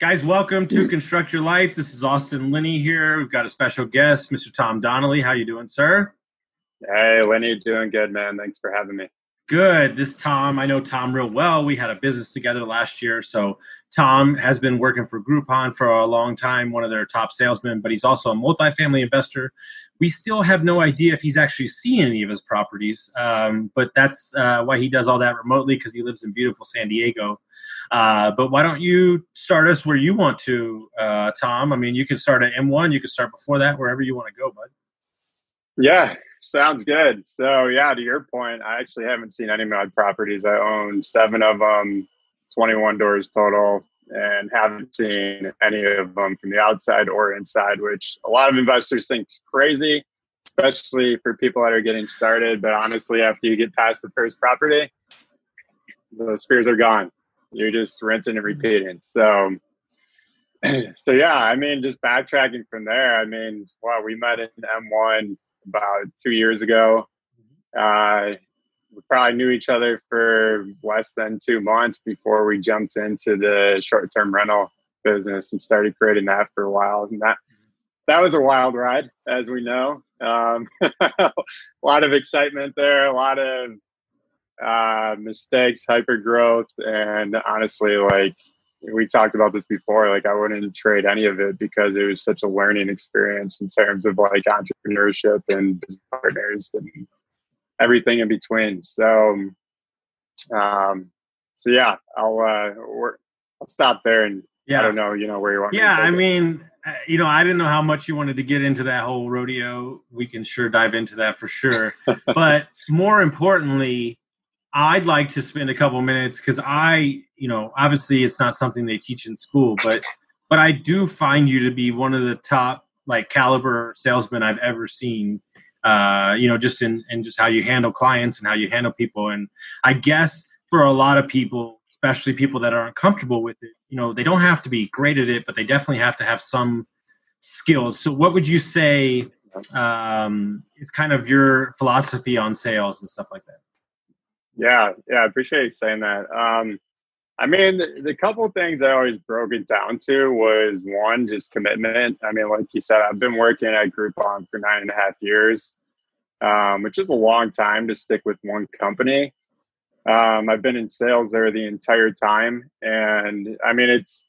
Guys, welcome to Construct Your Life. This is Austin Linney here. We've got a special guest, Mr. Tom Donnelly. How you doing, sir? Hey, Lenny, doing good, man. Thanks for having me. Good. This Tom, I know Tom real well. We had a business together last year. So Tom has been working for Groupon for a long time, one of their top salesmen, but he's also a multifamily investor. We still have no idea if he's actually seen any of his properties, um, but that's uh, why he does all that remotely because he lives in beautiful San Diego. Uh, but why don't you start us where you want to, uh, Tom? I mean, you can start at M1, you can start before that, wherever you want to go, bud. Yeah, Sounds good. So yeah, to your point, I actually haven't seen any of my properties. I own seven of them, 21 doors total, and haven't seen any of them from the outside or inside, which a lot of investors think is crazy, especially for people that are getting started. But honestly, after you get past the first property, those fears are gone. You're just rinsing and repeating. So so yeah, I mean, just backtracking from there. I mean, wow, we met in M1 about two years ago. Uh, we probably knew each other for less than two months before we jumped into the short-term rental business and started creating that for a while. And that that was a wild ride, as we know. Um, a lot of excitement there, a lot of uh, mistakes, hyper growth, and honestly, like we talked about this before like i wouldn't trade any of it because it was such a learning experience in terms of like entrepreneurship and business partners and everything in between. So um so yeah i'll uh i'll stop there and yeah. i don't know you know where you want yeah i mean uh, you know i didn't know how much you wanted to get into that whole rodeo. We can sure dive into that for sure. But more importantly I'd like to spend a couple minutes because I, you know, obviously it's not something they teach in school, but but I do find you to be one of the top like caliber salesmen I've ever seen. Uh, you know, just in and just how you handle clients and how you handle people. And I guess for a lot of people, especially people that aren't comfortable with it, you know, they don't have to be great at it, but they definitely have to have some skills. So, what would you say um, is kind of your philosophy on sales and stuff like that? Yeah, yeah, I appreciate you saying that. Um, I mean, the, the couple things I always broke it down to was one, just commitment. I mean, like you said, I've been working at Groupon for nine and a half years, um, which is a long time to stick with one company. Um, I've been in sales there the entire time, and I mean, it's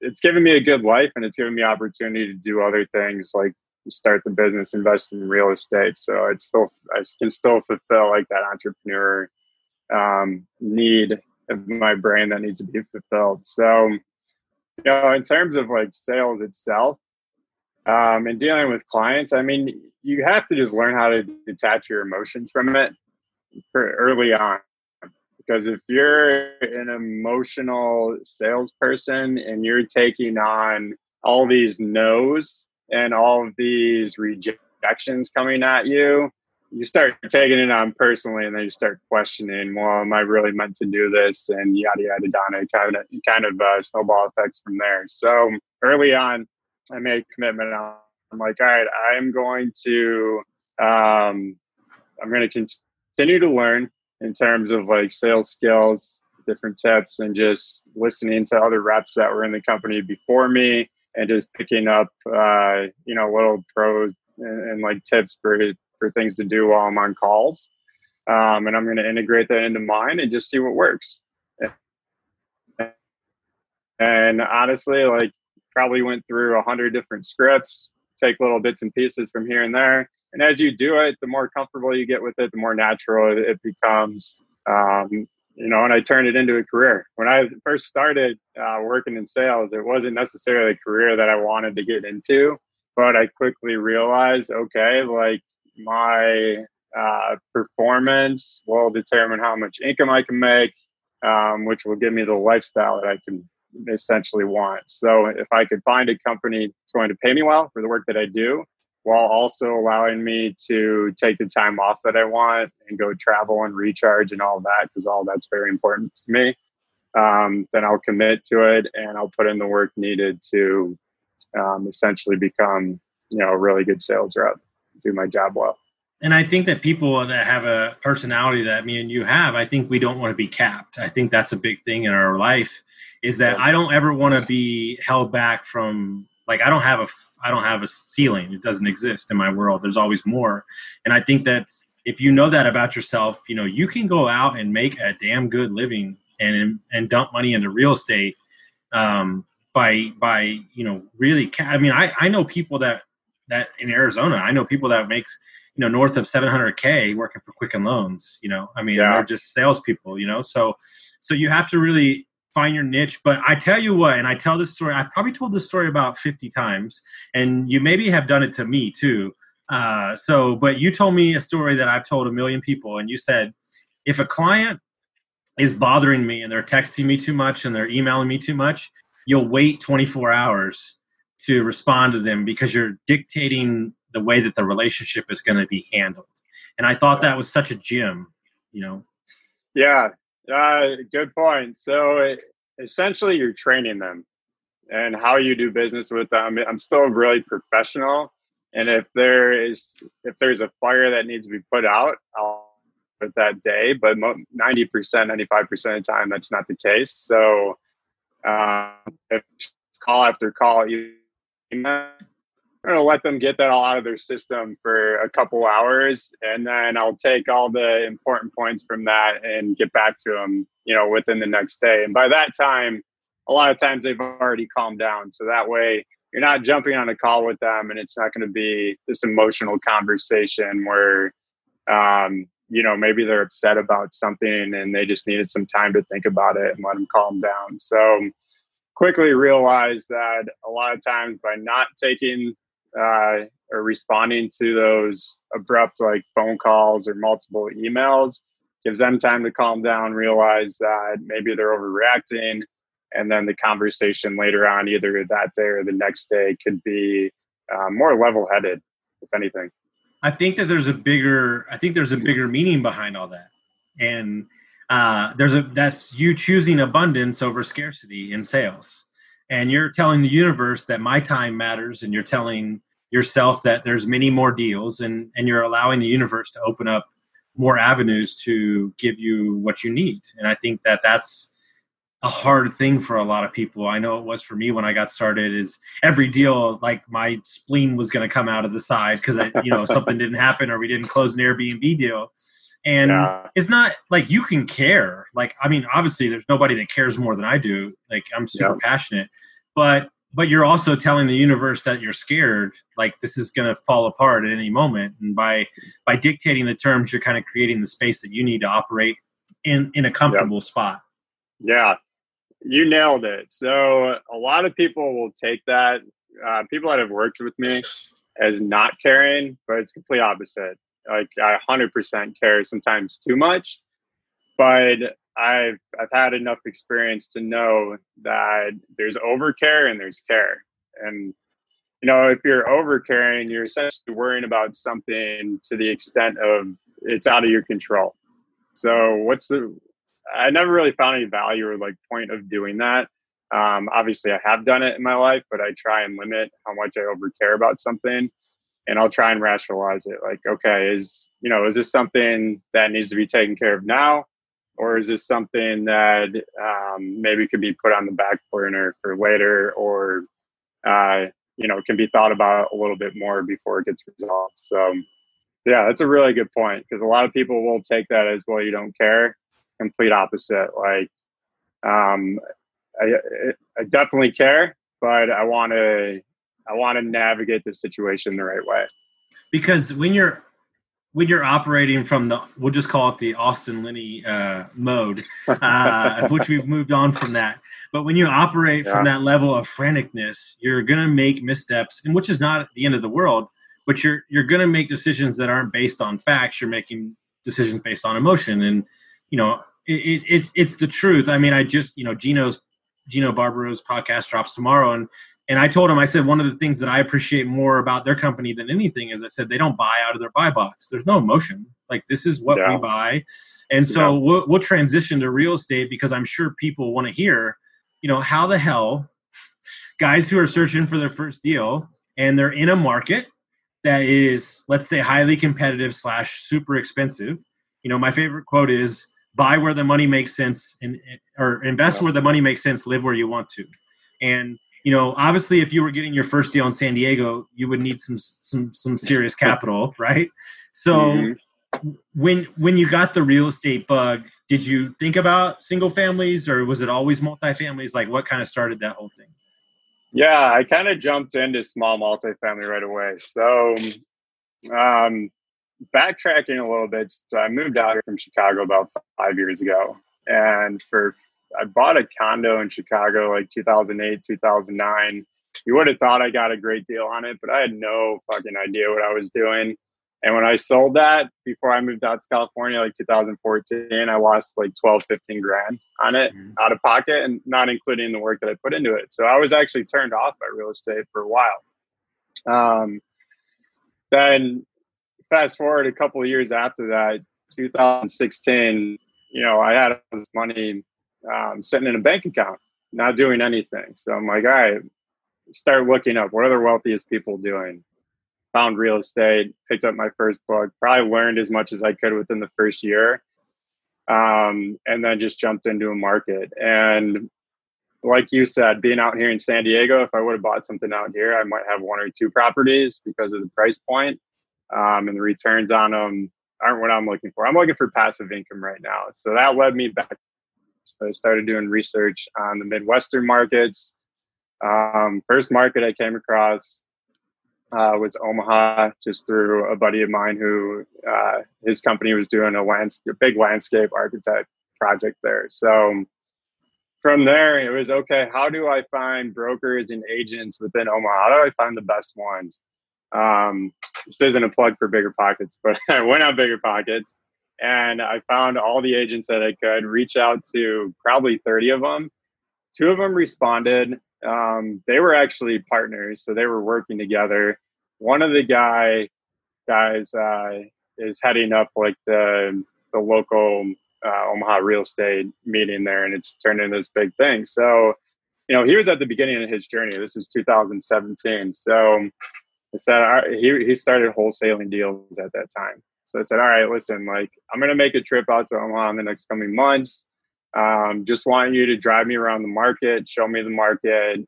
it's given me a good life, and it's given me opportunity to do other things like start the business, invest in real estate. So I still I can still fulfill like that entrepreneur um, need of my brain that needs to be fulfilled. So, you know, in terms of like sales itself um, and dealing with clients, I mean, you have to just learn how to detach your emotions from it early on. Because if you're an emotional salesperson and you're taking on all these no's and all these rejections coming at you, you start taking it on personally and then you start questioning well am i really meant to do this? and yada yada yada kind of kind of uh, snowball effects from there. So early on i made a commitment. I'm like all right i'm going to um, i'm going to continue to learn in terms of like sales skills different tips and just listening to other reps that were in the company before me and just picking up uh, you know little pros and, and like tips for for things to do while I'm on calls. Um, and I'm going to integrate that into mine and just see what works. And honestly, like probably went through a hundred different scripts, take little bits and pieces from here and there. And as you do it, the more comfortable you get with it, the more natural it becomes. Um, you know, and I turned it into a career. When I first started uh, working in sales, it wasn't necessarily a career that I wanted to get into, but I quickly realized, okay, like my uh, performance will determine how much income I can make, um, which will give me the lifestyle that I can essentially want. So if I could find a company that's going to pay me well for the work that I do, while also allowing me to take the time off that I want and go travel and recharge and all that, because all that's very important to me, um, then I'll commit to it and I'll put in the work needed to um, essentially become, you know, a really good sales rep, do my job well. And I think that people that have a personality that me and you have, I think we don't want to be capped. I think that's a big thing in our life is that I don't ever want to be held back from like I don't have a I don't have a ceiling. It doesn't exist in my world. There's always more. And I think that if you know that about yourself, you know, you can go out and make a damn good living and and dump money into real estate um, by by you know really. ca- I mean, I I know people that that in Arizona, I know people that makes you know north of 700k working for Quicken Loans. You know, I mean, yeah. they're just salespeople. You know, so so you have to really find your niche. But I tell you what, and I tell this story. I probably told this story about 50 times, and you maybe have done it to me too. Uh, so, but you told me a story that I've told a million people, and you said if a client is bothering me and they're texting me too much and they're emailing me too much, you'll wait 24 hours to respond to them because you're dictating the way that the relationship is going to be handled. And I thought that was such a gem, you know. Yeah, uh, good point. So essentially, you're training them and how you do business with them. I'm still really professional, and if there is if there's a fire that needs to be put out, I'll put that day. But 90 percent, 95 percent of the time, that's not the case. So if call after call, you I'm gonna let them get that all out of their system for a couple hours, and then I'll take all the important points from that and get back to them, you know, within the next day. And by that time, a lot of times they've already calmed down, so that way you're not jumping on a call with them, and it's not going to be this emotional conversation where, um, you know, maybe they're upset about something and they just needed some time to think about it and let them calm down. So quickly realize that a lot of times by not taking uh, or responding to those abrupt like phone calls or multiple emails gives them time to calm down, realize that maybe they're overreacting, and then the conversation later on, either that day or the next day, could be uh, more level-headed, if anything. I think that there's a bigger, I think there's a bigger meaning behind all that, and uh, there's a that's you choosing abundance over scarcity in sales. And you're telling the universe that my time matters and you're telling yourself that there's many more deals and and you're allowing the universe to open up more avenues to give you what you need. And i think that that's a hard thing for a lot of people. I know it was for me when i got started is every deal like my spleen was going to come out of the side because you know something didn't happen or we didn't close an airbnb deal and yeah. it's not like you can care. Like i mean obviously there's nobody that cares more than i do. Like i'm super yeah. passionate. But but you're also telling the universe that you're scared like this is going to fall apart at any moment. And by by dictating the terms you're kind of creating the space that you need to operate in in a comfortable yep. spot. Yeah. You nailed it. So a lot of people will take that uh, people that have worked with me as not caring but it's complete opposite like i 100% care sometimes too much but I've I've had enough experience to know that there's overcare and there's care. And you know, if you're overcaring, you're essentially worrying about something to the extent of it's out of your control. So what's the I never really found any value or like point of doing that. Um, obviously, I have done it in my life, but I try and limit how much I overcare about something, and I'll try and rationalize it. Like, okay, is you know, is this something that needs to be taken care of now? or is this something that um, maybe could be put on the back burner for later or uh, you know can be thought about a little bit more before it gets resolved so yeah that's a really good point because a lot of people will take that as well you don't care complete opposite like um, I, I definitely care but i want to i want to navigate this situation the right way. Because when you're when you're operating from the we'll just call it the austin linney uh, mode uh, which we've moved on from that. But when you operate yeah. from that level of franticness you're going to make missteps and which is not the end of the world but you're you're going to make decisions that aren't based on facts. You're making decisions based on emotion and you know it, it, it's it's the truth. I mean i just you know gino's Gino Barbaro's podcast drops tomorrow, and and I told him, I said, one of the things that I appreciate more about their company than anything is I said they don't buy out of their buy box. There's no emotion. Like this is what yeah. we buy, and so yeah. we'll, we'll transition to real estate because I'm sure people want to hear, you know, how the hell guys who are searching for their first deal and they're in a market that is, let's say, highly competitive slash super expensive. You know, my favorite quote is buy where the money makes sense and or invest where the money makes sense, live where you want to. And you know, obviously, if you were getting your first deal in San Diego, you would need some some some serious capital, right? So, mm-hmm. when when you got the real estate bug, did you think about single families, or was it always multifamilies? Like, what kind of started that whole thing? Yeah, I kind of jumped into small multifamily right away. So, um, backtracking a little bit, so I moved out here from Chicago about five years ago, and for I bought a condo in Chicago like 2008, 2009. You would have thought I got a great deal on it, but I had no fucking idea what I was doing. And when I sold that before I moved out to California, like 2014, I lost like 12, 15 grand on it mm-hmm. out of pocket and not including the work that I put into it. So I was actually turned off by real estate for a while. Um, then fast forward a couple of years after that, 2016, you know, I had this money um, sitting in a bank account, not doing anything. So I'm like, all right, start looking up what are the wealthiest people doing. Found real estate, picked up my first book, probably learned as much as I could within the first year, um, and then just jumped into a market. And like you said, being out here in San Diego, if I would have bought something out here, I might have one or two properties because of the price point, um, and the returns on them aren't what I'm looking for. I'm looking for passive income right now. So that led me back so I started doing research on the Midwestern markets. Um, first market I came across uh, was Omaha, just through a buddy of mine who uh, his company was doing a, a big landscape architect project there. So from there, it was okay. How do I find brokers and agents within Omaha? How do I find the best ones? Um, this isn't a plug for Bigger Pockets, but I went on Bigger Pockets and I found all the agents that I could reach out to probably 30 of them. Two of them responded. Um, they were actually partners, so they were working together. One of the guy guys uh, is heading up like the the local uh, Omaha real estate meeting there, and it's turned into this big thing. So, you know, he was at the beginning of his journey. This was 2017. So, I said he he started wholesaling deals at that time. So I said, all right, listen, like I'm gonna make a trip out to Omaha in the next coming months. Um, just want you to drive me around the market, show me the market,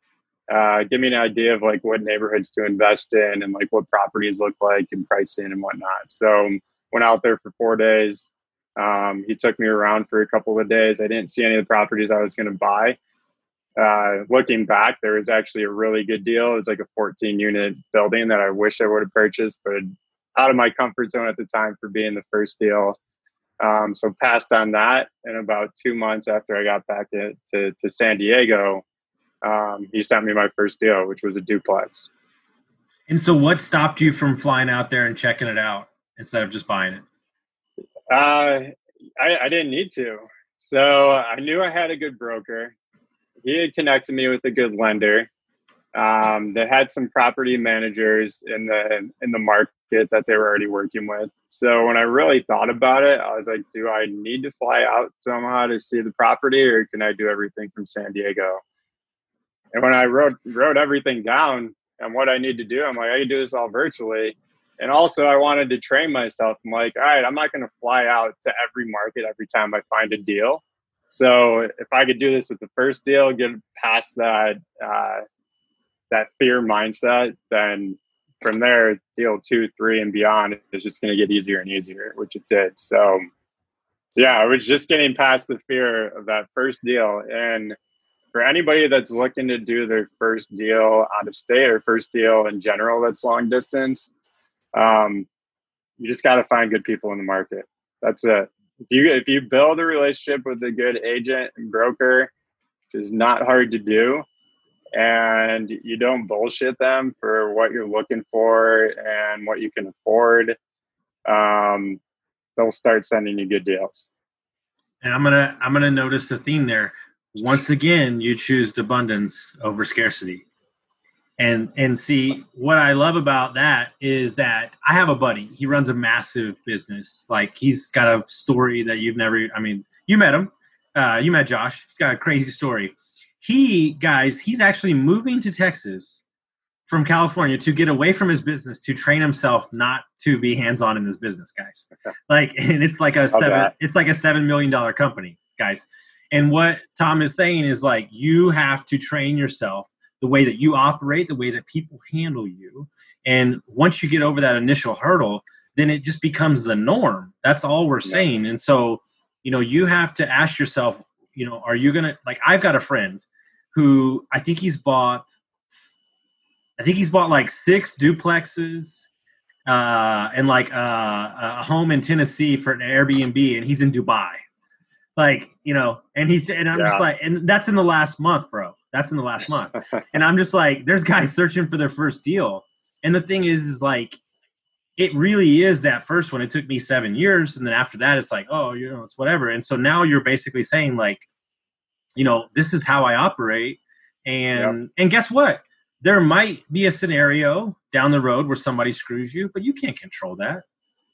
uh, give me an idea of like what neighborhoods to invest in and like what properties look like and pricing and whatnot. So went out there for four days. Um, he took me around for a couple of days. I didn't see any of the properties I was going to buy. Uh, looking back, there was actually a really good deal. It was like a 14 unit building that I wish I would have purchased, but out of my comfort zone at the time for being the first deal. Um, so passed on that. And about two months after I got back to, to, to San Diego, um, he sent me my first deal, which was a duplex. And so, what stopped you from flying out there and checking it out instead of just buying it? Uh, I, I didn't need to. So I knew I had a good broker. He had connected me with a good lender. Um, they had some property managers in the in the market that they were already working with. So when I really thought about it, I was like, do I need to fly out somehow to see the property, or can I do everything from San Diego? And when I wrote wrote everything down and what I need to do, I'm like, I can do this all virtually. And also, I wanted to train myself. I'm like, all right, I'm not going to fly out to every market every time I find a deal. So if I could do this with the first deal, get past that uh, that fear mindset, then from there, deal two, three, and beyond is just going to get easier and easier, which it did. So, so yeah, I was just getting past the fear of that first deal. And for anybody that's looking to do their first deal out of state or first deal in general that's long distance, um, you just got to find good people in the market. That's it. If you if you build a relationship with a good agent and broker, which is not hard to do, and you don't bullshit them for what you're looking for and what you can afford, um, they'll start sending you good deals. And I'm gonna I'm gonna notice the theme there. once again you choose abundance over scarcity. And and see what i love about that is that i have a buddy. He runs a massive business. Like he's got a story that you've never i mean you met him. Uh, you met josh. He's got a crazy story he guys he's actually moving to texas from california to get away from his business to train himself not to be hands-on in his business guys like and it's like a seven okay. it's like a seven million dollar company guys and what tom is saying is like you have to train yourself the way that you operate, the way that people handle you. And once you get over that initial hurdle, then it just becomes the norm. That's all we're saying. And so, you know, you have to ask yourself, you know, are you going to, like, I've got a friend who I think he's bought, I think he's bought like six duplexes uh, and like uh, a home in Tennessee for an Airbnb, and he's in Dubai. Like, you know, and he's, and I'm yeah. just like, and that's in the last month, bro. That's in the last month. and I'm just like, there's guys searching for their first deal. And the thing is, is like, it really is that first one. It took me seven years. And then after that, it's like, oh, you know, it's whatever. And so now you're basically saying, like, you know, this is how I operate. And yep. and guess what? There might be a scenario down the road where somebody screws you, but you can't control that.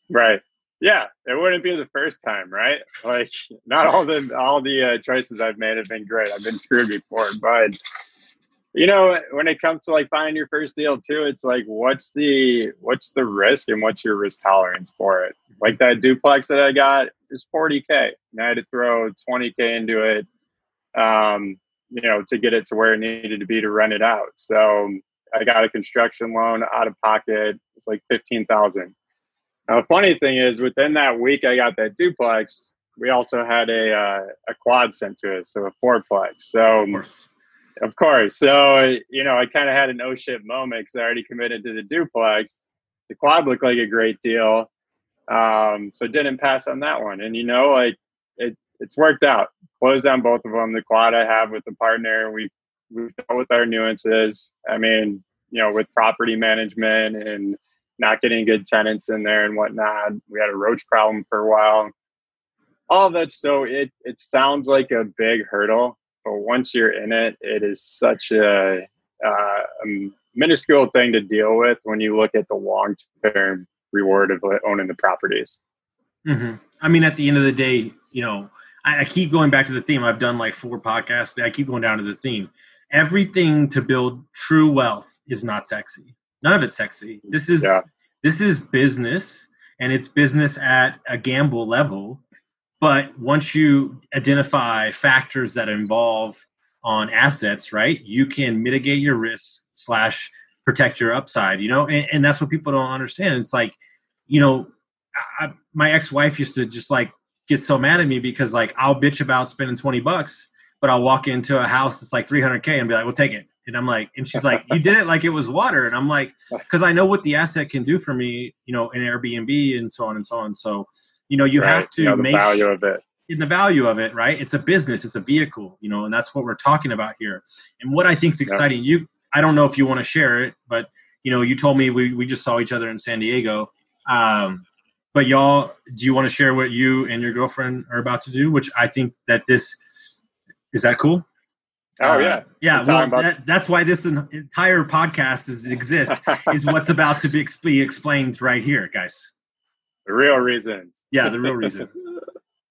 Right. Yeah, it wouldn't be the first time, right? Like, not all the all the uh, choices I've made have been great. I've been screwed before, but you know, when it comes to like finding your first deal too, it's like, what's the what's the risk and what's your risk tolerance for it? Like that duplex that I got is 40k, and I had to throw 20k into it, um, you know, to get it to where it needed to be to rent it out. So I got a construction loan out of pocket. It's like fifteen thousand now, the funny thing is, within that week, I got that duplex. We also had a uh, a quad sent to us, so a fourplex. So, of course, of course. so you know, I kind of had an oh shit moment because I already committed to the duplex. The quad looked like a great deal, um, so didn't pass on that one. And you know, like it, it's worked out. Closed down both of them. The quad I have with the partner, we we dealt with our nuances. I mean, you know, with property management and not getting good tenants in there and whatnot. We had a roach problem for a while. All that. So it it sounds like a big hurdle, but once you're in it, it is such a, uh, a minuscule thing to deal with when you look at the long term reward of owning the properties. Mm-hmm. I mean, at the end of the day, you know, I, I keep going back to the theme. I've done like four podcasts. I keep going down to the theme. Everything to build true wealth is not sexy none of it's sexy. This is yeah. this is business, and it's business at a gamble level. But once you identify factors that involve on assets, right, you can mitigate your risk slash protect your upside. You know, and, and that's what people don't understand. It's like, you know, I, my ex-wife used to just like get so mad at me because like I'll bitch about spending twenty bucks, but I'll walk into a house that's like 300k and be like, "We'll take it." And I'm like, and she's like, you did it like it was water. And I'm like, because I know what the asset can do for me, you know, in Airbnb and so on and so on. So, you know, you right. have to you know, the make value of it. In the value of it, right? It's a business, it's a vehicle, you know, and that's what we're talking about here. And what I think is exciting, yeah. you, I don't know if you want to share it, but you know, you told me we, we just saw each other in San Diego. Um, but y'all, do you want to share what you and your girlfriend are about to do? Which I think that this is that cool? Oh yeah, uh, yeah. Well, that, that's why this entire podcast is exists is what's about to be, be explained right here, guys. The real reason. Yeah, the real reason.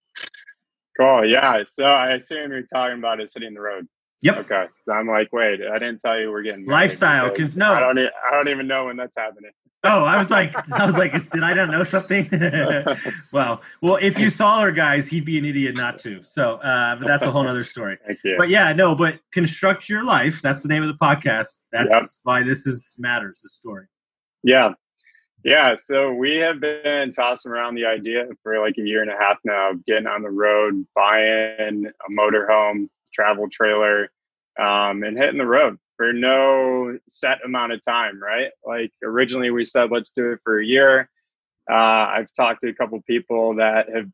cool. Yeah. So I assume you're talking about is hitting the road. Yep. Okay. So I'm like, wait, I didn't tell you we're getting lifestyle. Because no, I don't. E- I don't even know when that's happening. Oh, I was like, I was like, did I not know something? well, well, if you saw her, guys, he'd be an idiot not to. So, uh, but that's a whole other story. Thank you. But yeah, no, but construct your life. That's the name of the podcast. That's yep. why this is matters. The story. Yeah. Yeah, so we have been tossing around the idea for like a year and a half now of getting on the road, buying a motorhome, travel trailer, um, and hitting the road for no set amount of time, right? Like originally we said, let's do it for a year. Uh, I've talked to a couple people that have,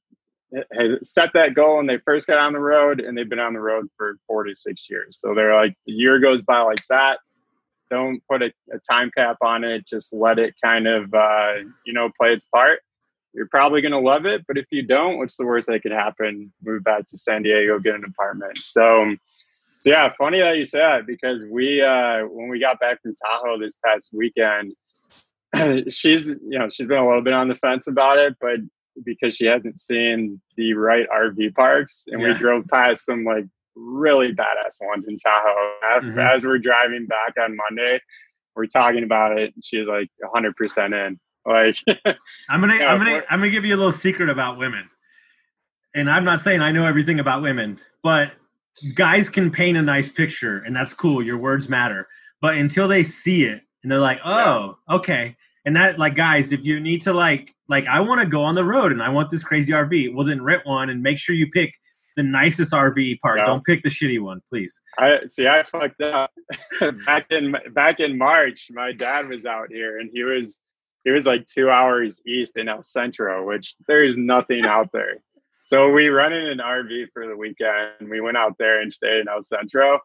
have set that goal and they first got on the road and they've been on the road for four to six years. So they're like, the year goes by like that. Don't put a, a time cap on it. Just let it kind of, uh, you know, play its part you're probably going to love it. But if you don't, what's the worst that could happen? Move back to San Diego, get an apartment. So So yeah, funny that you say that because we uh when we got back from Tahoe this past weekend, she's you know she's been a little bit on the fence about it, but because she hasn't seen the right RV parks, and yeah. we drove past some like really badass ones in Tahoe. Mm-hmm. As we're driving back on Monday, we're talking about it. She's like 100 percent in. Like I'm gonna yeah, I'm gonna I'm gonna give you a little secret about women, and I'm not saying I know everything about women, but guys can paint a nice picture, and that's cool. Your words matter, but until they see it and they're like, oh, okay. And that, like, guys, if you need to, like, like, I want to go on the road and I want this crazy RV, well, then rent one and make sure you pick the nicest RV park. Yeah. Don't pick the shitty one, please. I see. I fucked up back in back in March. My dad was out here, and he was he was like two hours east in El Centro, which there is nothing out there. So we rented an RV for the weekend. We went out there and stayed in El Centro,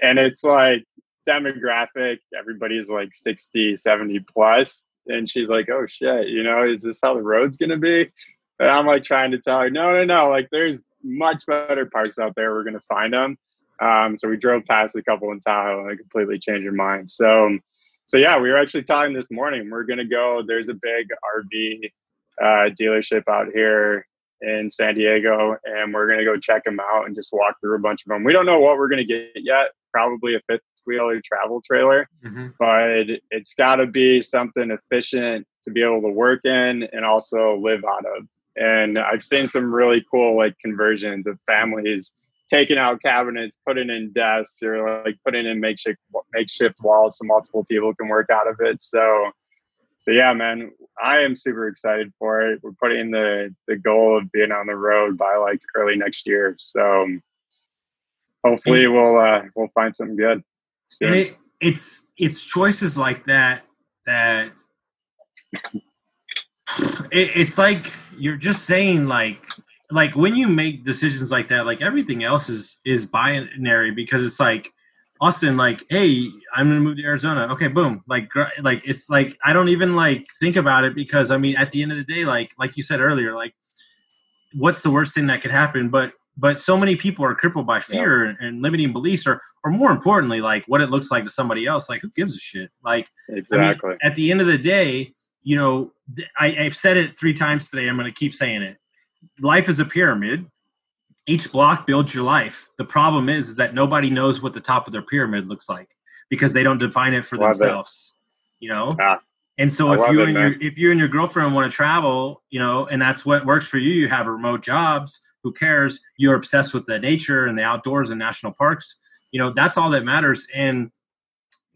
and it's like demographic. Everybody's like 60, 70 plus, and she's like, "Oh shit, you know, is this how the road's gonna be?" And I'm like trying to tell her, "No, no, no. Like, there's much better parks out there. We're going to find them. Um, so we drove past a couple in Tahoe and I completely changed her mind. So, so yeah, we were actually talking this morning. We're going to go. There's a big RV uh, dealership out here in San Diego, and we're going to go check them out and just walk through a bunch of them. We don't know what we're going to get yet. Probably a fifth wheeler travel trailer, mm-hmm. but it's got to be something efficient to be able to work in and also live out of and I've seen some really cool like conversions of families taking out cabinets, putting in desks, or like putting in makeshift makeshift walls so multiple people can work out of it. So, so yeah, man, I am super excited for it. We're putting the the goal of being on the road by like early next year. So, hopefully, we'll uh, we'll find something good. It, it's it's choices like that that it, it's like you're just saying like like when you make decisions like that like everything else is is binary because it's like austin like hey i'm gonna move to arizona okay boom like like it's like i don't even like think about it because i mean at the end of the day like like you said earlier like what's the worst thing that could happen but but so many people are crippled by fear yeah. and limiting beliefs or or more importantly like what it looks like to somebody else like who gives a shit like exactly I mean, at the end of the day you know, I, I've said it three times today. I'm to keep saying it. Life is a pyramid. Each block builds your life. The problem is, is that nobody knows what the top of their pyramid looks like because they don't define it for love themselves. It. You know. Yeah. And so I if you it, and man. your if you and your girlfriend want to travel, you know, and that's what works for you, you have remote jobs. Who cares? You're obsessed with the nature and the outdoors and national parks. You know, that's all that matters. And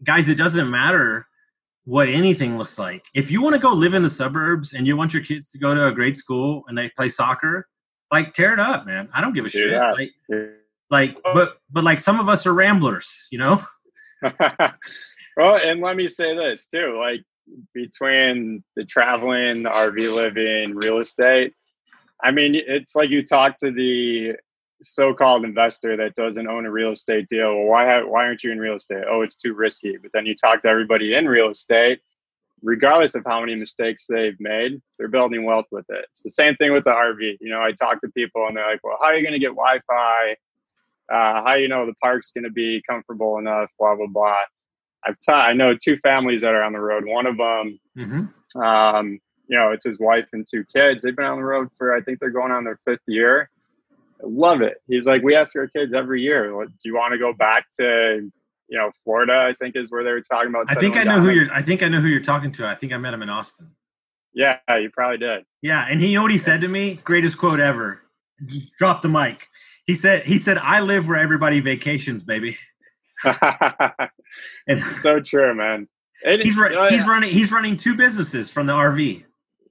guys, it doesn't matter what anything looks like. If you want to go live in the suburbs and you want your kids to go to a great school and they play soccer, like tear it up, man. I don't give a shit. Yeah. Like, like, but but like some of us are ramblers, you know. well, and let me say this too: like between the traveling, the RV living, real estate. I mean, it's like you talk to the so-called investor that doesn't own a real estate deal. Well, why why aren't you in real estate? Oh, it's too risky. But then you talk to everybody in real estate, regardless of how many mistakes they've made, they're building wealth with it. It's the same thing with the RV. You know, I talk to people and they're like, "Well, how are you going to get Wi-Fi? Uh, how you know the park's going to be comfortable enough? Blah blah blah." I've ta- I know two families that are on the road. One of them, mm-hmm. um, you know, it's his wife and two kids. They've been on the road for I think they're going on their fifth year love it. He's like, we ask our kids every year, do you want to go back to, you know, Florida? I think is where they were talking about. I think I know who you're. I think I know who you're talking to. I think I met him in Austin. Yeah, you probably did. Yeah, and he you know what he said to me? Greatest quote ever. Drop the mic. He said, "He said I live where everybody vacations, baby." and so true, man. And he's, know, oh, he's running. He's running two businesses from the RV.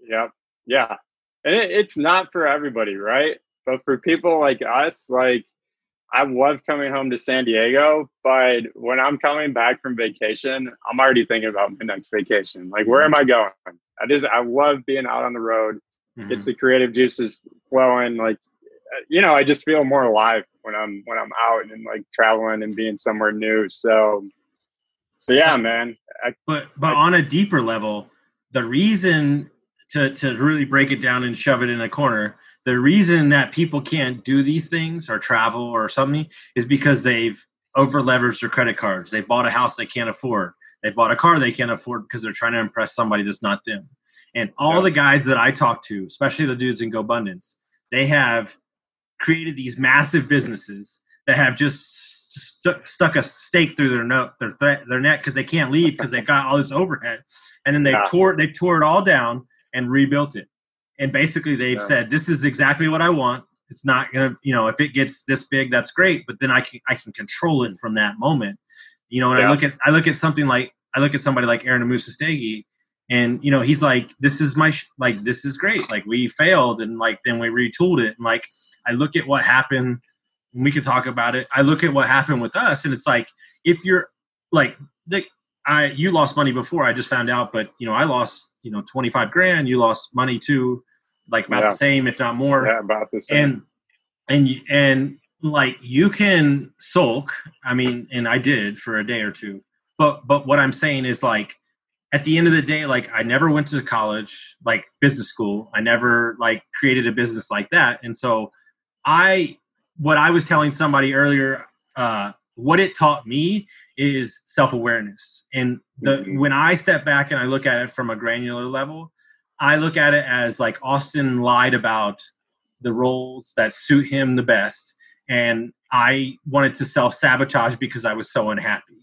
Yep. Yeah, and it, it's not for everybody, right? But for people like us, like I love coming home to San Diego, but when I'm coming back from vacation, I'm already thinking about my next vacation. Like, where am I going? I just I love being out on the road. Mm-hmm. Gets the creative juices flowing. Like, you know, I just feel more alive when I'm when I'm out and like traveling and being somewhere new. So, so yeah, man. I, but but I, on a deeper level, the reason to to really break it down and shove it in a corner the reason that people can't do these things or travel or something is because they've over leveraged their credit cards. They bought a house they can't afford. They bought a car they can't afford because they're trying to impress somebody that's not them. And all yeah. the guys that I talk to, especially the dudes in GoBundance, they have created these massive businesses that have just st- stuck a stake through their note, their th- their neck because they can't leave because they got all this overhead, and then they yeah. tore they tore it all down and rebuilt it. And basically, they've yeah. said, "This is exactly what I want. It's not gonna, you know, if it gets this big, that's great. But then I can I can control it from that moment. You know, and yeah. I look at I look at something like I look at somebody like Aaron Amuchastegui, and you know, he's like, "This is my sh- like this is great. Like we failed, and like then we retooled it. And like I look at what happened. And we can talk about it. I look at what happened with us, and it's like if you're like, like I you lost money before. I just found out, but you know, I lost you know twenty five grand. You lost money too like about yeah. the same, if not more. Yeah, about the same. And and and like you can sulk. I mean, and I did for a day or two. But but what I'm saying is like at the end of the day, like I never went to college, like business school. I never like created a business like that. And so I what I was telling somebody earlier, uh, what it taught me is self-awareness. And the mm-hmm. when I step back and I look at it from a granular level, I look at it as like Austin lied about the roles that suit him the best, and I wanted to self sabotage because I was so unhappy.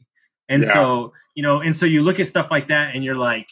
And yeah. so, you know, and so you look at stuff like that, and you're like,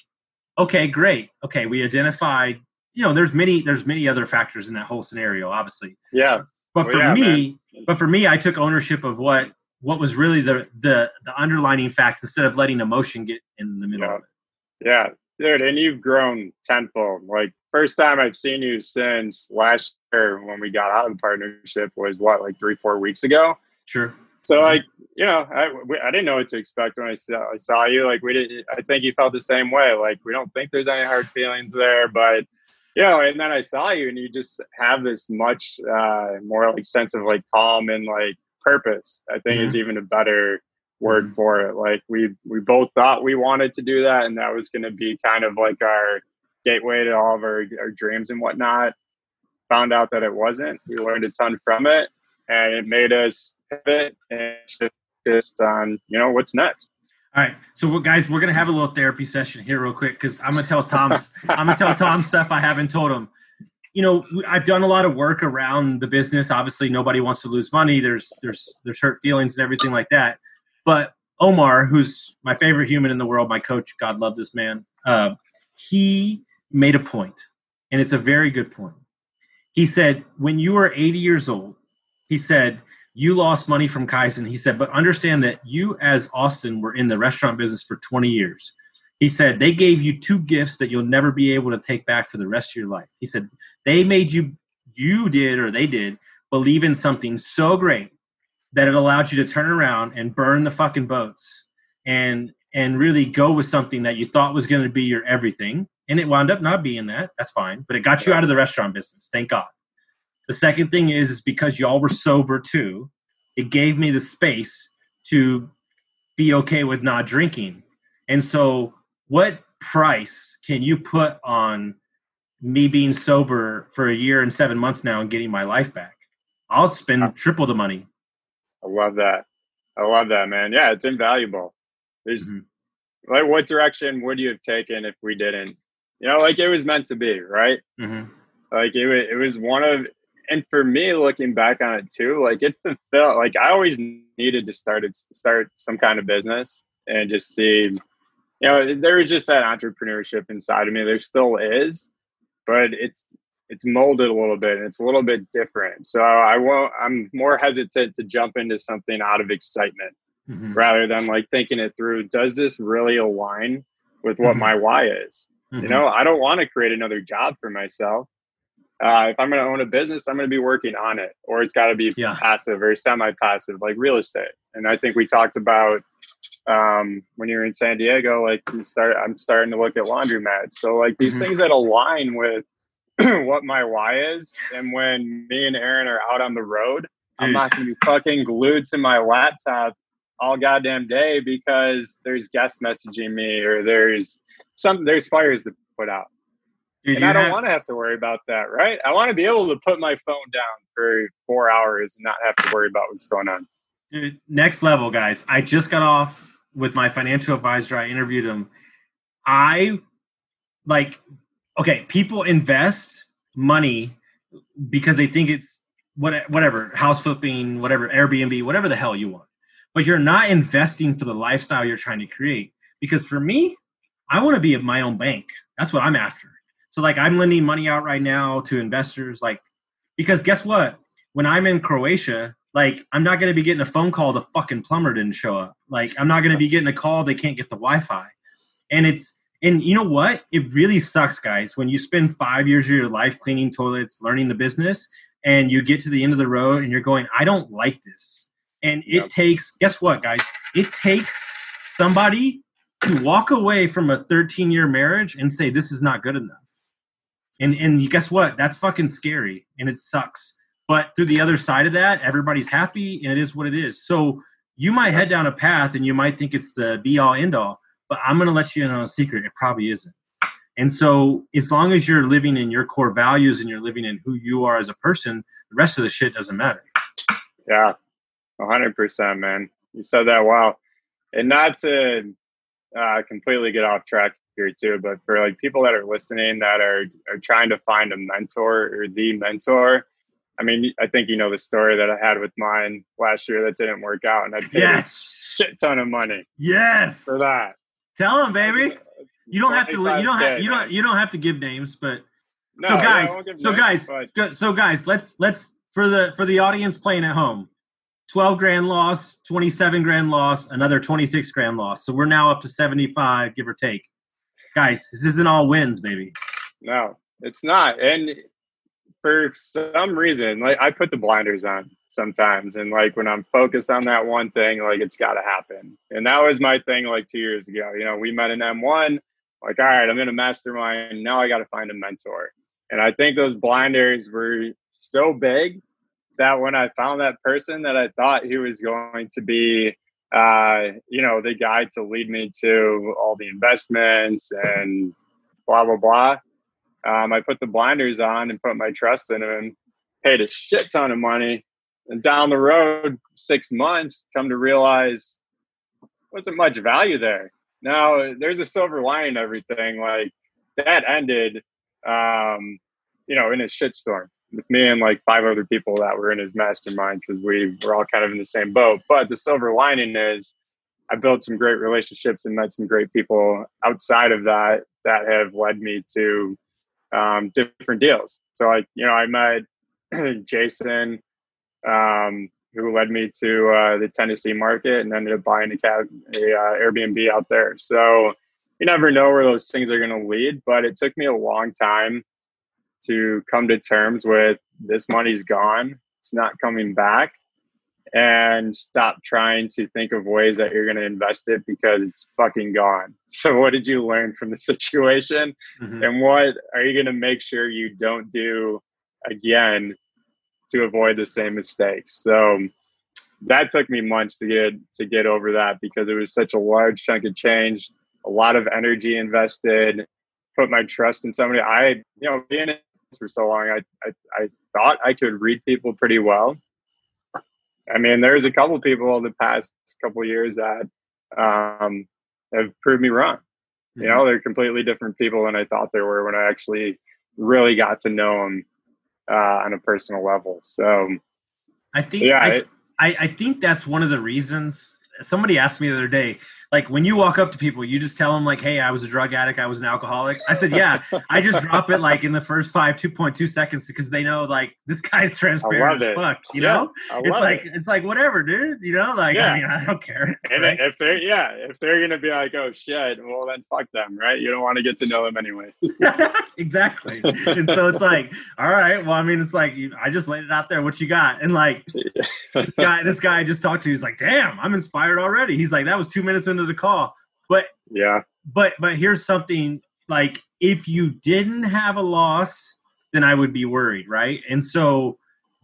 okay, great, okay, we identified. You know, there's many there's many other factors in that whole scenario, obviously. Yeah. But oh, for yeah, me, man. but for me, I took ownership of what what was really the the the underlining fact instead of letting emotion get in the middle yeah. of it. Yeah, Dude, and you've grown tenfold. Like first time I've seen you since last year when we got out of the partnership was what, like three, four weeks ago. Sure. So like you know, I I didn't know what to expect when I saw I saw you. Like we did, I think you felt the same way. Like we don't think there's any hard feelings there, but you know. And then I saw you, and you just have this much uh, more like sense of like calm and like purpose. I think mm-hmm. is even a better word mm-hmm. for it. Like we we both thought we wanted to do that, and that was going to be kind of like our gateway to all of our, our dreams and whatnot. Found out that it wasn't. We learned a ton from it, and it made us pivot and just on you know what's next. All right, so guys, we're gonna have a little therapy session here real quick because I'm gonna tell Tom I'm gonna tell Tom stuff I haven't told him. You know, I've done a lot of work around the business. Obviously, nobody wants to lose money. There's there's there's hurt feelings and everything like that. But Omar, who's my favorite human in the world, my coach, God love this man, uh, he made a point, and it's a very good point. He said, when you are 80 years old, he said, you lost money from Kaizen. He said, but understand that you, as Austin, were in the restaurant business for 20 years. He said, they gave you two gifts that you'll never be able to take back for the rest of your life. He said, they made you, you did, or they did, believe in something so great that it allowed you to turn around and burn the fucking boats and and really go with something that you thought was going to be your everything. And it wound up not being that. That's fine. But it got you out of the restaurant business. Thank god. The second thing is is because y'all were sober too it gave me the space to be okay with not drinking. And so what price can you put on me being sober for a year and seven months now and getting my life back? I'll spend uh, triple the money I love that. I love that, man. Yeah, it's invaluable. There's mm-hmm. like, what direction would you have taken if we didn't? You know, like it was meant to be, right? Mm-hmm. Like it was, it was one of, and for me, looking back on it too, like it fulfilled. Like I always needed to start it, start some kind of business and just see. You know, there was just that entrepreneurship inside of me. There still is, but it's it's molded a little bit and it's a little bit different. So I won't. I'm more hesitant to jump into something out of excitement mm-hmm. rather than like thinking it through. Does this really align with what mm-hmm. my why is? Mm-hmm. You know, I don't want to create another job for myself. Uh, if I'm going to own a business, I'm going to be working on it, or it's got to be yeah. passive or semi-passive, like real estate. And I think we talked about um, when you're in San Diego, like you start. I'm starting to look at laundromats. So like these mm-hmm. things that align with what my why is. And when me and Aaron are out on the road, I'm not gonna be fucking glued to my laptop all goddamn day because there's guests messaging me or there's some there's fires to put out. Did and I don't have, want to have to worry about that, right? I want to be able to put my phone down for four hours and not have to worry about what's going on. Dude, next level, guys. I just got off with my financial advisor. I interviewed him. I like okay, people invest money because they think it's what whatever, house flipping, whatever, Airbnb, whatever the hell you want. But you're not investing for the lifestyle you're trying to create. Because for me, I want to be my own bank. That's what I'm after. So like I'm lending money out right now to investors like because guess what? When I'm in Croatia, like I'm not going to be getting a phone call the fucking plumber didn't show up. Like I'm not going to be getting a call they can't get the Wi-Fi. And it's and you know what? It really sucks, guys, when you spend 5 years of your life cleaning toilets, learning the business and you get to the end of the road and you're going, "I don't like this." And it yep. takes guess what, guys? It takes somebody to walk away from a 13 year marriage and say this is not good enough and and guess what? That's fucking scary and it sucks. But through the other side of that, everybody's happy and it is what it is. So you might head down a path and you might think it's the be all end all, but I'm gonna let you in on a secret. It probably isn't. And so as long as you're living in your core values and you're living in who you are as a person, the rest of the shit doesn't matter. Yeah. hundred percent, man. You said that well. And not to uh, completely get off track here too, but for like people that are listening that are are trying to find a mentor or the mentor. I mean, I think you know the story that I had with mine last year that didn't work out, and I paid yes. a shit ton of money. Yes, for that. Tell them, baby. You don't have to. You don't have. You don't. You don't have to give names, but no, so guys. Yeah, so names, guys. But... So guys. Let's let's for the for the audience playing at home. 12 grand loss, 27 grand loss, another 26 grand loss. So we're now up to 75, give or take guys, this isn't all wins, baby. No, it's not. And for some reason, like I put the blinders on sometimes, and like when I'm focused on that one thing, like it's got to happen. And that was my thing like two years ago. You know, we met in M1. Like, all right, I'm in a mastermind. Now I got to find a mentor. And I think those blinders were so big that when I found that person that I thought he was going to be uh, you know, the guy to lead me to all the investments and blah, blah, blah. Um, I put the blinders on and put my trust in him, paid a shit ton of money. And down the road, six months, come to realize wasn't much value there. Now, there's a silver lining everything. Like that ended, um, you know, in a shitstorm with me and like five other people that were in his mastermind because we were all kind of in the same boat. But the silver lining is I built some great relationships and met some great people outside of that that have led me to um, different deals. So like, you know, I met Jason, um, who led me to uh, the Tennessee market and ended up buying a, cab, a uh, Airbnb out there. So you never know where those things are going to lead, but it took me a long time to come to terms with this money's gone, it's not coming back, and stop trying to think of ways that you're going to invest it because it's fucking gone. So, what did you learn from the situation? Mm-hmm. And what are you going to make sure you don't do again to avoid the same mistakes? So, that took me months to get to get over that because it was such a large chunk of change, a lot of energy invested, put my trust in somebody. I, you know, being in for so long, I, I, I thought I could read people pretty well. I mean, there's a couple people the past couple years that um, have proved me wrong. You know, mm-hmm. they're completely different people than I thought they were when I actually really got to know them uh, on a personal level. So, I think, so yeah, I, it, I, I think that's one of the reasons. Somebody asked me the other day, like when you walk up to people, you just tell them like, "Hey, I was a drug addict. I was an alcoholic." I said, "Yeah." I just drop it like in the first five two point two seconds because they know like this guy's transparent as fuck. You yeah, know, it's like it. it's like whatever, dude. You know, like yeah. I mean, I don't care. And right? if they're yeah, if they're gonna be like, "Oh shit," well then fuck them, right? You don't want to get to know them anyway. exactly. and so it's like, all right, well, I mean, it's like I just laid it out there. What you got? And like this guy, this guy I just talked to, he's like, "Damn, I'm inspired already." He's like, "That was two minutes into the call. But yeah, but but here's something like if you didn't have a loss, then I would be worried, right? And so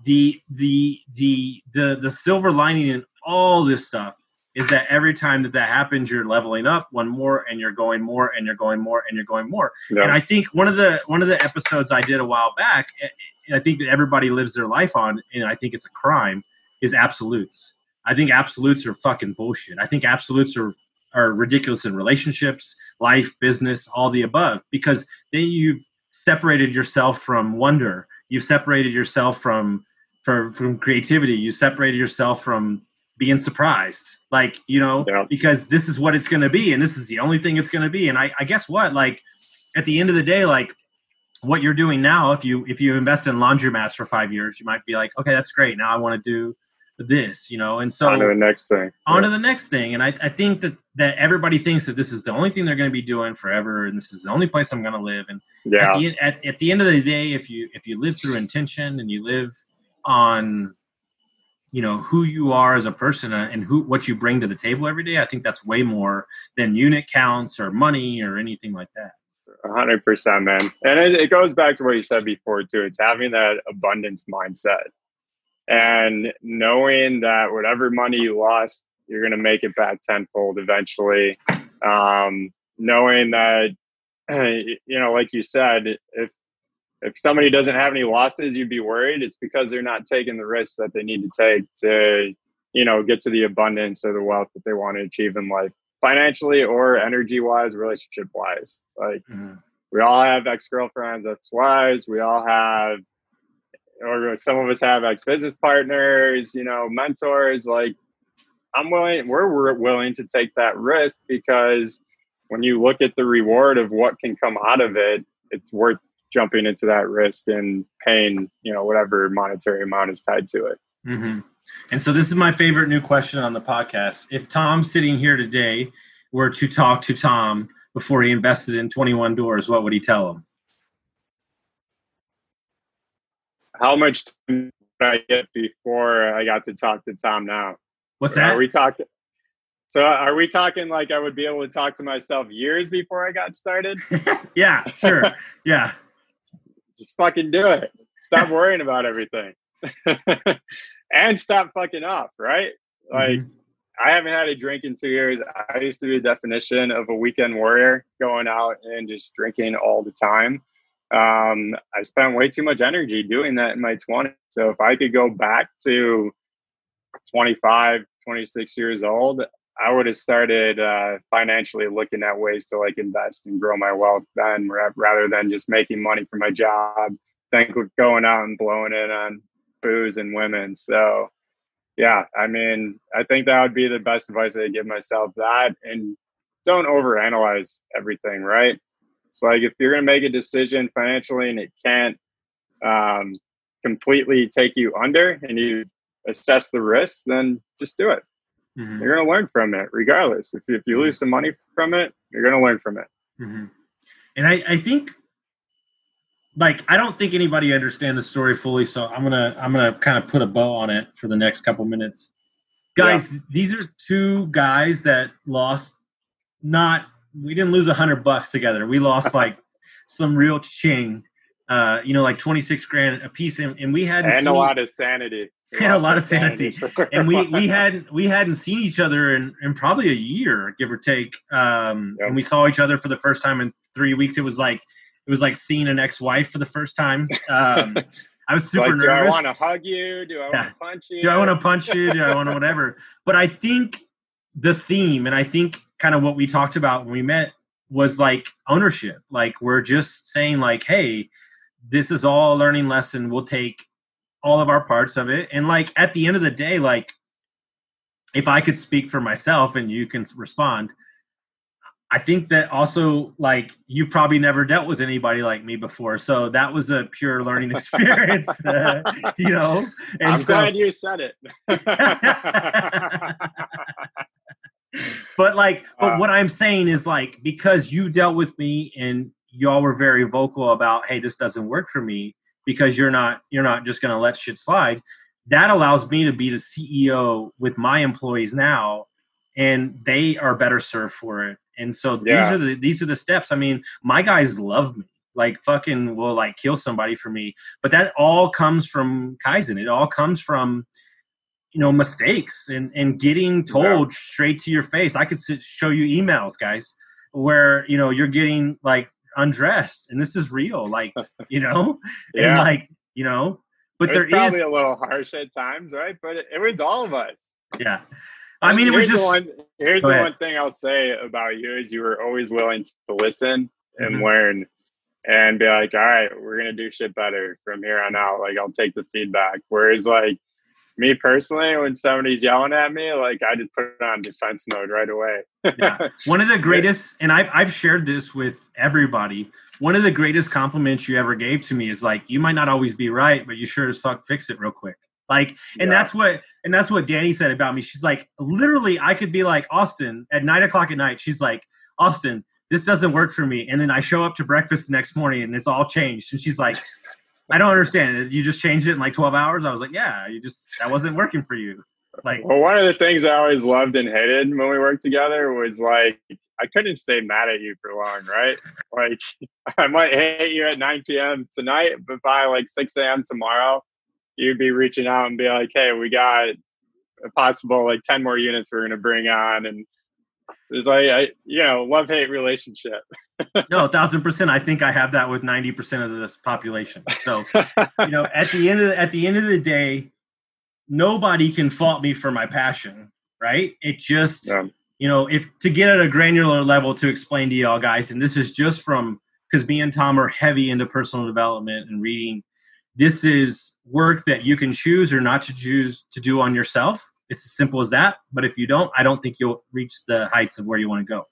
the the the the the silver lining in all this stuff is that every time that that happens you're leveling up one more and you're going more and you're going more and you're going more yeah. and i think one of the one of the episodes i did a while back eh, eh, i think that everybody lives their life on and i think it's a crime is absolutes I think absolutes are fucking bullshit. I think absolutes are are ridiculous in relationships, life, business, all the above, because then you've separated yourself from wonder. You've separated yourself from from, from creativity. You separated yourself from being surprised. Like, you know, yeah. because this is what it's gonna be and this is the only thing it's gonna be. And I, I guess what? Like at the end of the day, like what you're doing now, if you if you invest in laundromats for five years, you might be like, okay, that's great. Now I want to do this, you know, and so on to the next thing. On yeah. to the next thing. And I, I think that that everybody thinks that this is the only thing they're going to be doing forever, and this is the only place I'm going to live. And yeah, at the, at, at the end of the day, if you if you live through intention and you live on you know who you are as a person uh, and who what you bring to the table every day i think that's way more than unit counts or money or anything like that 100% man and it, it goes back to what you said before too it's having that abundance mindset and knowing that whatever money you lost, you're going to make it back tenfold eventually. Um, knowing that, you know, like you said, if if somebody doesn't have any losses, you'd be worried. It's because they're not taking the risks that they need to take to, you know, get to the abundance or the wealth that they want to achieve in life, financially or energy wise, relationship wise. Like mm-hmm. we all have ex girlfriends, ex wives. We all have or some of us have ex business partners, you know, mentors. Like, I'm willing, we're, willing to take that risk because when you look at the reward of what can come out of it, it's worth jumping into that risk and paying, you know, whatever monetary amount is tied to it. Mm-hmm. And so, this is my favorite new question on the podcast. If Tom sitting here today were to talk to Tom before he invested in 21 doors, what would he tell him? How much time did I get before I got to talk to Tom now? What's that? Are we talking? So are we talking like I would be able to talk to myself years before I got started? yeah, sure. yeah. Just fucking do it. Stop worrying about everything. and stop fucking up, right? Like mm-hmm. I haven't had a drink in two years. I used to be a definition of a weekend warrior, going out and just drinking all the time um, I spent way too much energy doing that in my 20s. So if I could go back to 25, 26 years old, I would have started uh, financially looking at ways to like invest and grow my wealth then rather than just making money from my job, then going out and blowing it on booze and women. So, yeah, I mean, I think that would be the best advice I give myself that and don't overanalyze everything, right? So like if you're going to make a decision financially and it can't um, completely take you under and you assess the risk, then just do it. Mm-hmm. You're going to learn from it regardless. If, if you mm-hmm. lose some money from it, you're going to learn from it. Mm-hmm. And I, I think like I don't think anybody understand the story fully, so I'm gonna I'm gonna kind of put a bow on it for the next couple minutes. Guys, yeah. these are two guys that lost not we didn't lose a hundred bucks together. We lost like some real ching. Uh, you know, like twenty six grand a piece, and, and we had and seen, a lot of sanity. We and a lot of sanity, sanity. and we we hadn't we hadn't seen each other in, in probably a year, give or take. Um, yep. and we saw each other for the first time in three weeks. It was like it was like seeing an ex wife for the first time. Um, I was super like, nervous. Do I want to hug you? Do I yeah. want to punch you? Do I want to punch you? Do I want to whatever? But I think the theme, and I think kind of what we talked about when we met was like ownership. Like we're just saying like, hey, this is all a learning lesson. We'll take all of our parts of it. And like at the end of the day, like if I could speak for myself and you can respond, I think that also like you've probably never dealt with anybody like me before, so that was a pure learning experience, uh, you know. And I'm so, glad you said it. but like, but uh, what I'm saying is like because you dealt with me and y'all were very vocal about, hey, this doesn't work for me because you're not you're not just gonna let shit slide. That allows me to be the CEO with my employees now, and they are better served for it. And so yeah. these are the these are the steps. I mean, my guys love me like fucking will like kill somebody for me but that all comes from kaizen it all comes from you know mistakes and and getting told yeah. straight to your face i could show you emails guys where you know you're getting like undressed and this is real like you know yeah. and like you know but it there probably is a little harsh at times right but it, it was all of us Yeah. I mean, it was just. the one. Here's the one thing I'll say about you is you were always willing to listen and Mhm. learn, and be like, all right, we're gonna do shit better from here on out. Like I'll take the feedback. Whereas like me personally, when somebody's yelling at me, like I just put it on defense mode right away. Yeah. One of the greatest, and I've, I've shared this with everybody. One of the greatest compliments you ever gave to me is like, you might not always be right, but you sure as fuck fix it real quick. Like, and Yeah. that's what, and that's what Danny said about me. She's like, literally, I could be like, Austin, at nine o'clock at night, she's like, Austin, this doesn't work for me. And then I show up to breakfast the next morning and it's all changed. And she's like, I don't understand. You just changed it in like 12 hours? I was like, yeah, you just, that wasn't working for you. Like, Well, one of the things I always loved and hated when we worked together was like I couldn't stay mad at you for long, right? Like I might hate you at 9 p.m. tonight, but by like 6 a.m. tomorrow, you'd be reaching out and be like, "Hey, we got a possible like 10 more units we're gonna bring on," and there's like I, you know, love hate relationship. no, a thousand percent. I think I have that with ninety percent of this population. So you know, at the end of the, at the end of the day, nobody can fault me for my passion, right? It just Yeah. you know, if to get at a granular level to explain to y'all guys, and this is just from because me and Tom are heavy into personal development and reading. This is work that you can choose or not to choose to do on yourself. It's as simple as that. But if you don't, I don't think you'll reach the heights of where you want to go.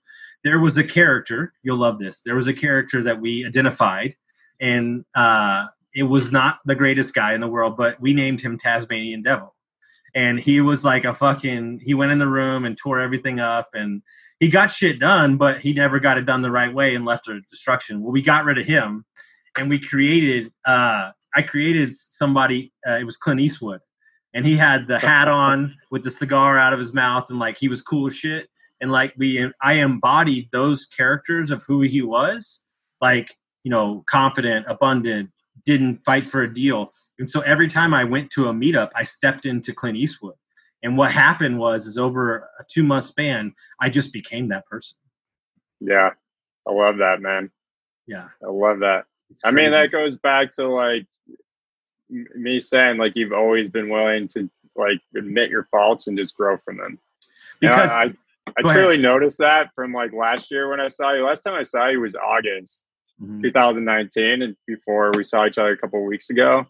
There was a character, you'll love this. There was a character that we identified, and uh, it was not the greatest guy in the world, but we named him Tasmanian Devil and he was like a fucking he went in the room and tore everything up and he got shit done but he never got it done the right way and left a destruction well we got rid of him and we created uh i created somebody uh, it was clint eastwood and he had the hat on with the cigar out of his mouth and like he was cool as shit and like we i embodied those characters of who he was like you know confident abundant didn't fight for a deal and so every time I went to a meetup, I stepped into Clint Eastwood. And what happened was, is over a two month span, I just became that person. yeah, I love that, man. Yeah. I love that. It's I mean, that goes back to like me saying like you've always been willing to like admit your faults and just grow from them. You know, because I I truly noticed that from like last year when I saw you. Last time I saw you was August Mhm. 2019, and before we saw each other a couple of weeks ago,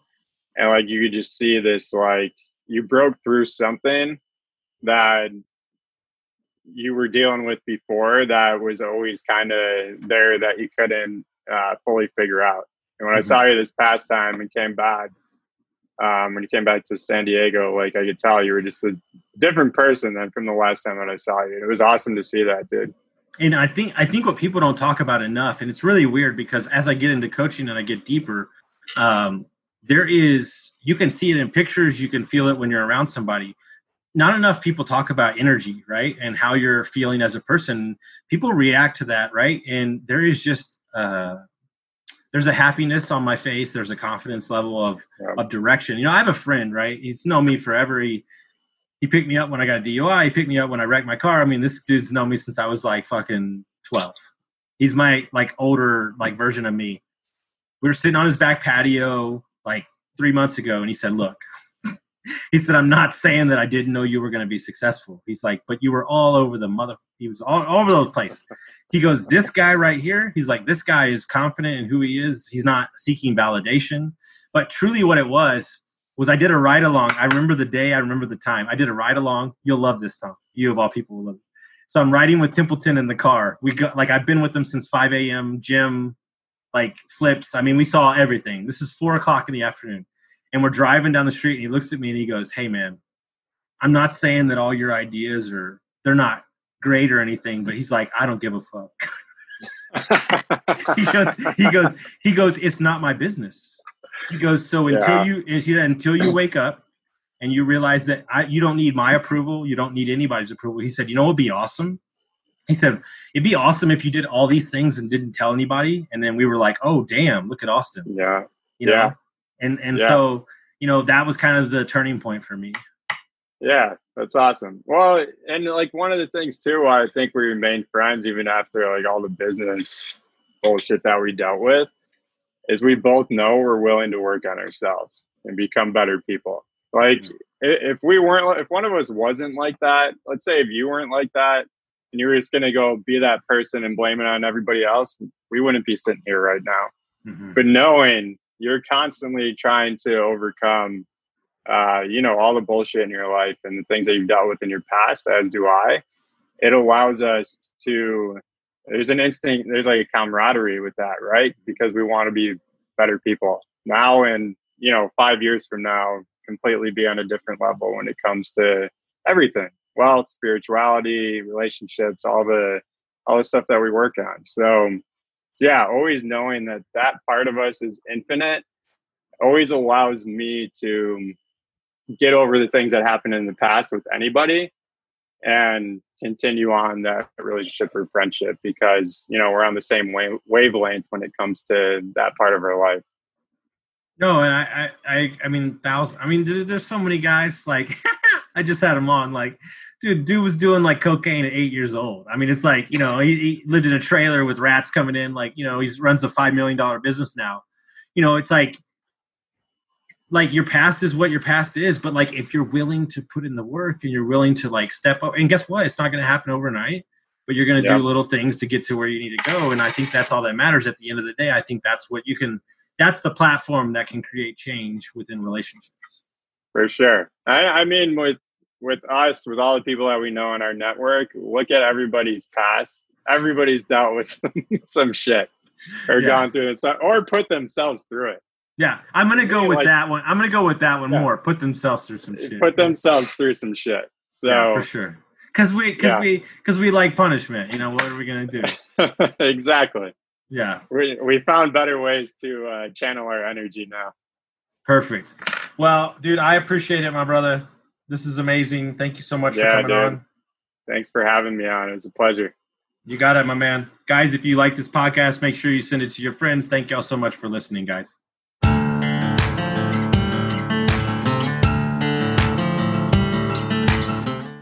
and like you could just see this like you broke through something that you were dealing with before that was always kind of there that you couldn't uh, fully figure out. And when I Mhm. saw you this past time and came back, um, when you came back to San Diego, like I could tell you were just a different person than from the last time that I saw you. It was awesome to see that, dude. and I think I think what people don't talk about enough, and it's really weird because as I get into coaching and I get deeper, um, there is you can see it in pictures, you can feel it when you're around somebody. Not enough people talk about energy, right, and how you're feeling as a person. People react to that, right, and there is just uh, there's a happiness on my face. There's a confidence level of Yeah. of direction. You know, I have a friend, right? He's known me forever. He he picked me up when I got a DUI. He picked me up when I wrecked my car. I mean, this dude's known me since I was like fucking twelve. He's my like older like version of me. We were sitting on his back patio like three months ago, and he said, "Look." he said, "I'm not saying that I didn't know you were going to be successful." He's like, "But you were all over the mother. He was all, all over the place." He goes, "This guy right here." He's like, "This guy is confident in who he is. He's not seeking validation." But truly, what it was was I did a ride along. I remember the day. I remember the time. I did a ride along. You'll love this, Tom. You of all people will love it. So I'm riding with Templeton in the car. We got like I've been with them since 5 a.m. Gym, like flips. I mean, we saw everything. This is four o'clock in the afternoon, and we're driving down the street. And he looks at me and he goes, "Hey, man, I'm not saying that all your ideas are they're not great or anything, but he's like, I don't give a fuck." he goes, he goes, he goes. It's not my business. He goes. So until Yeah. you, until you wake up and you realize that I, you don't need my approval, you don't need anybody's approval. He said, you know, what'd be awesome. He said, it'd be awesome if you did all these things and didn't tell anybody. And then we were like, oh damn, look at Austin. yeah. You Yeah. know? And and Yeah. so you know that was kind of the turning point for me. Yeah, that's awesome. Well, and like one of the things too, why I think we remained friends even after like all the business bullshit that we dealt with, is we both know we're willing to work on ourselves and become better people. Like if we weren't, if one of us wasn't like that, let's say if you weren't like that, and you were just going to go be that person and blame it on everybody else, we wouldn't be sitting here right now. Mm-hmm. But knowing you're constantly trying to overcome, uh, you know, all the bullshit in your life and the things that you've dealt with in your past, as do I, it allows us to. There's an instinct. There's like a camaraderie with that, right? Because we want to be better people now, and you know, five years from now, completely be on a different level when it comes to everything wealth, spirituality, relationships, all the all the stuff that we work on. So, so yeah, always knowing that that part of us is infinite always allows me to get over the things that happened in the past with anybody and continue on that relationship or friendship because you know we're on the same wave- wavelength when it comes to that part of our life. No and i i i mean thousand i mean there's so many guys like i just had him on like dude, dude was doing like cocaine at eight years old. I mean, it's like you know he, he lived in a trailer with rats coming in. Like you know he runs a five million dollar business now. You know, it's like like your past is what your past is, but like if you're willing to put in the work and you're willing to like step up, and guess what? It's not going to happen overnight. But you're going to do little things to get to where you need to go, and I think that's all that matters. At the end of the day, I think that's what you can. That's the platform that can create change within relationships. For sure. I, I mean, with with us, with all the people that we know in our network, look at everybody's past. Everybody's dealt with some, some shit or yeah. gone through it, or put themselves through it. Yeah, I'm gonna go with like, that one. I'm gonna go with that one yeah. more. Put themselves through some shit. Put themselves through some shit. So yeah, for sure. Because we, because we, because we like punishment. You know, what are we gonna do? exactly. Yeah. We we found better ways to uh, channel our energy now. Perfect. Well, dude, I appreciate it, my brother. This is amazing. Thank you so much yeah, for coming dude. on. Thanks for having me on. It was a pleasure. You got it, my man. Guys, if you like this podcast, make sure you send it to your friends. Thank y'all so much for listening, guys.